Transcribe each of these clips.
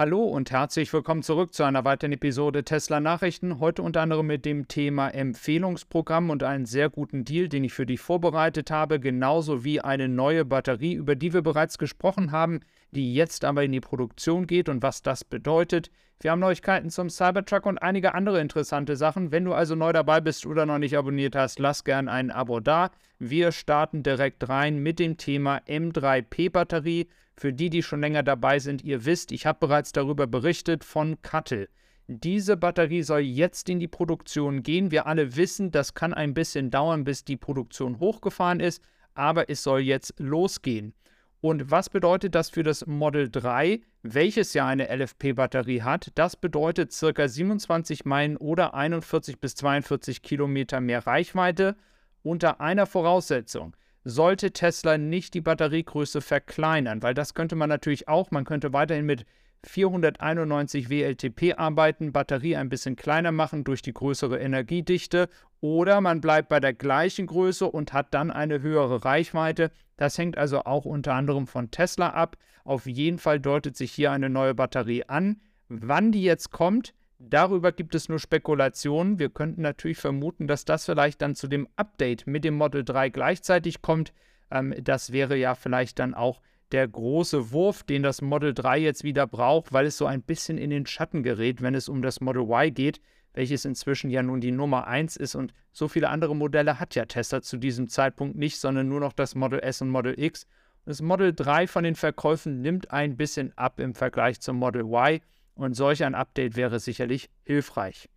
Hallo und herzlich willkommen zurück zu einer weiteren Episode Tesla Nachrichten. Heute unter anderem mit dem Thema Empfehlungsprogramm und einen sehr guten Deal, den ich für dich vorbereitet habe, genauso wie eine neue Batterie, über die wir bereits gesprochen haben, die jetzt aber in die Produktion geht und was das bedeutet. Wir haben Neuigkeiten zum Cybertruck und einige andere interessante Sachen. Wenn du also neu dabei bist oder noch nicht abonniert hast, lass gern ein Abo da. Wir starten direkt rein mit dem Thema M3P Batterie. Für die, die schon länger dabei sind, ihr wisst, ich habe bereits darüber berichtet von Kattel. Diese Batterie soll jetzt in die Produktion gehen. Wir alle wissen, das kann ein bisschen dauern, bis die Produktion hochgefahren ist, aber es soll jetzt losgehen. Und was bedeutet das für das Model 3, welches ja eine LFP-Batterie hat? Das bedeutet ca. 27 Meilen oder 41 bis 42 Kilometer mehr Reichweite unter einer Voraussetzung sollte Tesla nicht die Batteriegröße verkleinern, weil das könnte man natürlich auch, man könnte weiterhin mit 491 WLTP arbeiten, Batterie ein bisschen kleiner machen durch die größere Energiedichte oder man bleibt bei der gleichen Größe und hat dann eine höhere Reichweite. Das hängt also auch unter anderem von Tesla ab. Auf jeden Fall deutet sich hier eine neue Batterie an. Wann die jetzt kommt, Darüber gibt es nur Spekulationen. Wir könnten natürlich vermuten, dass das vielleicht dann zu dem Update mit dem Model 3 gleichzeitig kommt. Ähm, das wäre ja vielleicht dann auch der große Wurf, den das Model 3 jetzt wieder braucht, weil es so ein bisschen in den Schatten gerät, wenn es um das Model Y geht, welches inzwischen ja nun die Nummer 1 ist und so viele andere Modelle hat ja Tesla zu diesem Zeitpunkt nicht, sondern nur noch das Model S und Model X. Das Model 3 von den Verkäufen nimmt ein bisschen ab im Vergleich zum Model Y. Und solch ein Update wäre sicherlich hilfreich.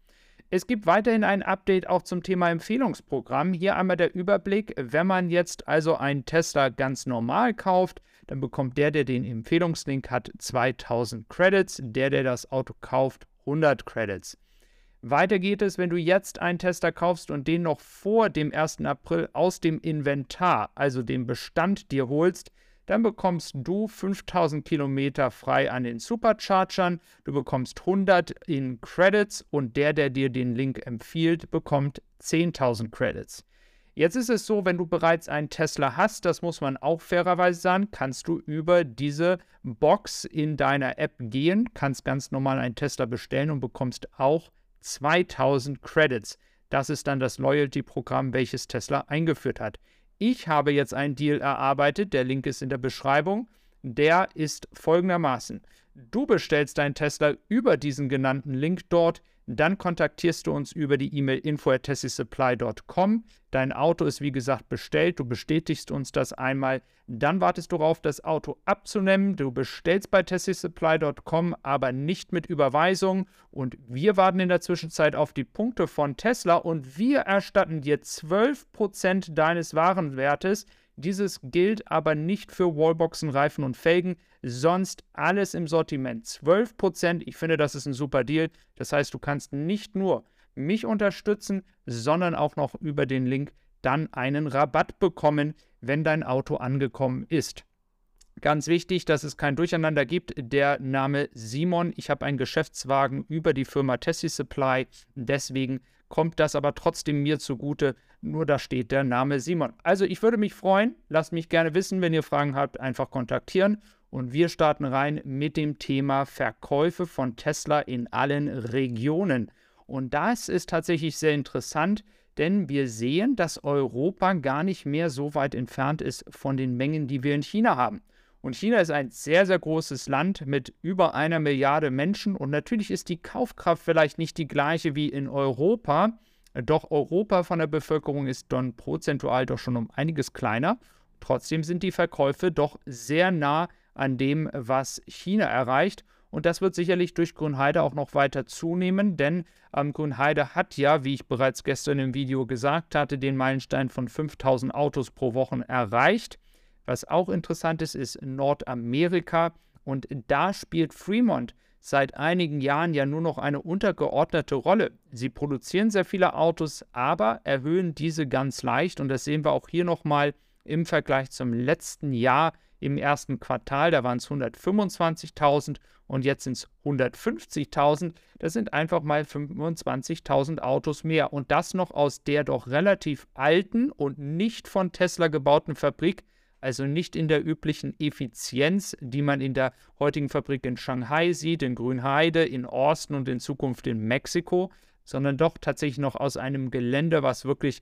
Es gibt weiterhin ein Update auch zum Thema Empfehlungsprogramm. Hier einmal der Überblick. Wenn man jetzt also einen Tesla ganz normal kauft, dann bekommt der, der den Empfehlungslink hat, 2000 Credits. Der, der das Auto kauft, 100 Credits. Weiter geht es, wenn du jetzt einen Tesla kaufst und den noch vor dem 1. April aus dem Inventar, also dem Bestand, dir holst, dann bekommst du 5000 Kilometer frei an den Superchargern, du bekommst 100 in Credits und der, der dir den Link empfiehlt, bekommt 10.000 Credits. Jetzt ist es so, wenn du bereits einen Tesla hast, das muss man auch fairerweise sagen, kannst du über diese Box in deiner App gehen, kannst ganz normal einen Tesla bestellen und bekommst auch 2000 Credits. Das ist dann das Loyalty-Programm, welches Tesla eingeführt hat. Ich habe jetzt einen Deal erarbeitet, der Link ist in der Beschreibung. Der ist folgendermaßen. Du bestellst deinen Tesla über diesen genannten Link dort. Dann kontaktierst du uns über die E-Mail info@tessisupply.com. Dein Auto ist wie gesagt bestellt, du bestätigst uns das einmal, dann wartest du darauf, das Auto abzunehmen. Du bestellst bei tessisupply.com, aber nicht mit Überweisung und wir warten in der Zwischenzeit auf die Punkte von Tesla und wir erstatten dir 12% deines Warenwertes. Dieses gilt aber nicht für Wallboxen, Reifen und Felgen, sonst alles im Sortiment. 12%, ich finde, das ist ein super Deal. Das heißt, du kannst nicht nur mich unterstützen, sondern auch noch über den Link dann einen Rabatt bekommen, wenn dein Auto angekommen ist. Ganz wichtig, dass es kein Durcheinander gibt. Der Name Simon. Ich habe einen Geschäftswagen über die Firma Tessie Supply. Deswegen kommt das aber trotzdem mir zugute. Nur da steht der Name Simon. Also ich würde mich freuen. Lasst mich gerne wissen, wenn ihr Fragen habt, einfach kontaktieren. Und wir starten rein mit dem Thema Verkäufe von Tesla in allen Regionen. Und das ist tatsächlich sehr interessant, denn wir sehen, dass Europa gar nicht mehr so weit entfernt ist von den Mengen, die wir in China haben. Und China ist ein sehr, sehr großes Land mit über einer Milliarde Menschen. Und natürlich ist die Kaufkraft vielleicht nicht die gleiche wie in Europa. Doch Europa von der Bevölkerung ist dann prozentual doch schon um einiges kleiner. Trotzdem sind die Verkäufe doch sehr nah an dem, was China erreicht. Und das wird sicherlich durch Grünheide auch noch weiter zunehmen, denn ähm, Grünheide hat ja, wie ich bereits gestern im Video gesagt hatte, den Meilenstein von 5000 Autos pro Woche erreicht. Was auch interessant ist, ist Nordamerika. Und da spielt Fremont seit einigen Jahren ja nur noch eine untergeordnete Rolle. Sie produzieren sehr viele Autos, aber erhöhen diese ganz leicht. Und das sehen wir auch hier nochmal im Vergleich zum letzten Jahr im ersten Quartal, da waren es 125.000 und jetzt sind es 150.000. Das sind einfach mal 25.000 Autos mehr und das noch aus der doch relativ alten und nicht von Tesla gebauten Fabrik. Also nicht in der üblichen Effizienz, die man in der heutigen Fabrik in Shanghai sieht, in Grünheide, in Austin und in Zukunft in Mexiko, sondern doch tatsächlich noch aus einem Gelände, was wirklich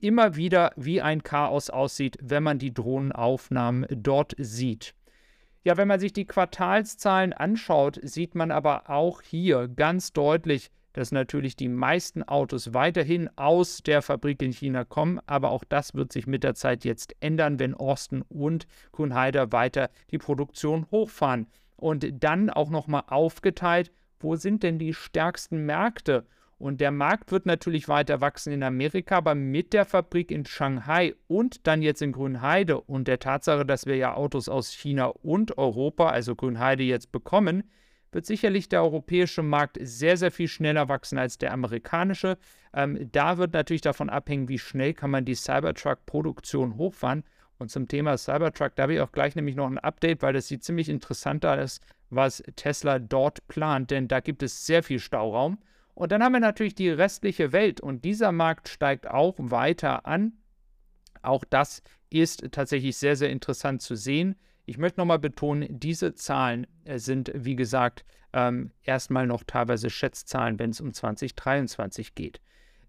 immer wieder wie ein Chaos aussieht, wenn man die Drohnenaufnahmen dort sieht. Ja, wenn man sich die Quartalszahlen anschaut, sieht man aber auch hier ganz deutlich, dass natürlich die meisten Autos weiterhin aus der Fabrik in China kommen, aber auch das wird sich mit der Zeit jetzt ändern, wenn Austin und Kuhnheider weiter die Produktion hochfahren. Und dann auch nochmal aufgeteilt, wo sind denn die stärksten Märkte? Und der Markt wird natürlich weiter wachsen in Amerika, aber mit der Fabrik in Shanghai und dann jetzt in Grünheide und der Tatsache, dass wir ja Autos aus China und Europa, also Grünheide, jetzt bekommen, wird sicherlich der europäische Markt sehr, sehr viel schneller wachsen als der amerikanische. Ähm, da wird natürlich davon abhängen, wie schnell kann man die Cybertruck-Produktion hochfahren. Und zum Thema Cybertruck, da habe ich auch gleich nämlich noch ein Update, weil das sieht ziemlich interessant aus, was Tesla dort plant, denn da gibt es sehr viel Stauraum. Und dann haben wir natürlich die restliche Welt und dieser Markt steigt auch weiter an. Auch das ist tatsächlich sehr, sehr interessant zu sehen. Ich möchte nochmal betonen, diese Zahlen äh, sind, wie gesagt, ähm, erstmal noch teilweise Schätzzahlen, wenn es um 2023 geht.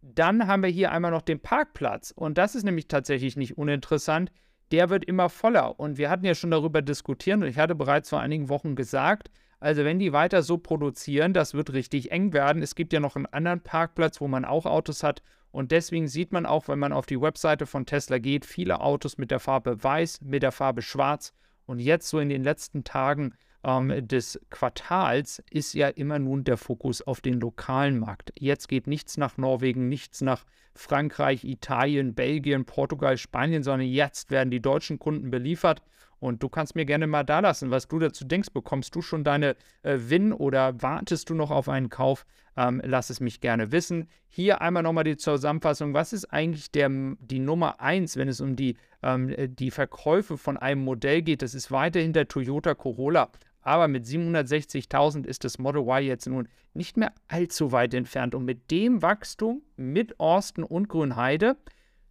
Dann haben wir hier einmal noch den Parkplatz und das ist nämlich tatsächlich nicht uninteressant. Der wird immer voller und wir hatten ja schon darüber diskutiert und ich hatte bereits vor einigen Wochen gesagt, also wenn die weiter so produzieren, das wird richtig eng werden. Es gibt ja noch einen anderen Parkplatz, wo man auch Autos hat. Und deswegen sieht man auch, wenn man auf die Webseite von Tesla geht, viele Autos mit der Farbe weiß, mit der Farbe schwarz. Und jetzt so in den letzten Tagen ähm, des Quartals ist ja immer nun der Fokus auf den lokalen Markt. Jetzt geht nichts nach Norwegen, nichts nach Frankreich, Italien, Belgien, Portugal, Spanien, sondern jetzt werden die deutschen Kunden beliefert. Und du kannst mir gerne mal da lassen, was du dazu denkst. Bekommst du schon deine äh, Win oder wartest du noch auf einen Kauf? Ähm, lass es mich gerne wissen. Hier einmal nochmal die Zusammenfassung. Was ist eigentlich der, die Nummer 1, wenn es um die, ähm, äh, die Verkäufe von einem Modell geht? Das ist weiterhin der Toyota Corolla. Aber mit 760.000 ist das Model Y jetzt nun nicht mehr allzu weit entfernt. Und mit dem Wachstum, mit Austin und Grünheide,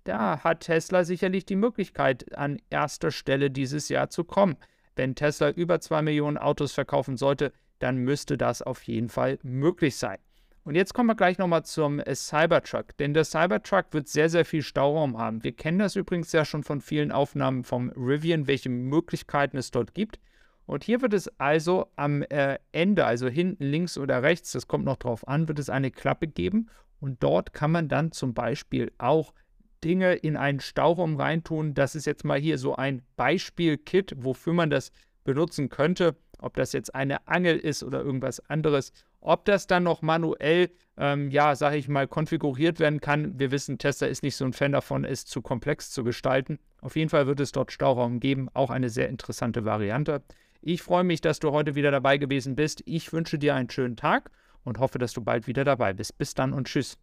da hat Tesla sicherlich die Möglichkeit, an erster Stelle dieses Jahr zu kommen. Wenn Tesla über 2 Millionen Autos verkaufen sollte, dann müsste das auf jeden Fall möglich sein. Und jetzt kommen wir gleich nochmal zum äh, Cybertruck, denn der Cybertruck wird sehr, sehr viel Stauraum haben. Wir kennen das übrigens ja schon von vielen Aufnahmen vom Rivian, welche Möglichkeiten es dort gibt. Und hier wird es also am äh, Ende, also hinten links oder rechts, das kommt noch drauf an, wird es eine Klappe geben. Und dort kann man dann zum Beispiel auch Dinge in einen Stauraum reintun. Das ist jetzt mal hier so ein Beispiel-Kit, wofür man das benutzen könnte. Ob das jetzt eine Angel ist oder irgendwas anderes. Ob das dann noch manuell, ähm, ja, sage ich mal, konfiguriert werden kann. Wir wissen, Tesla ist nicht so ein Fan davon, es zu komplex zu gestalten. Auf jeden Fall wird es dort Stauraum geben. Auch eine sehr interessante Variante. Ich freue mich, dass du heute wieder dabei gewesen bist. Ich wünsche dir einen schönen Tag und hoffe, dass du bald wieder dabei bist. Bis dann und tschüss.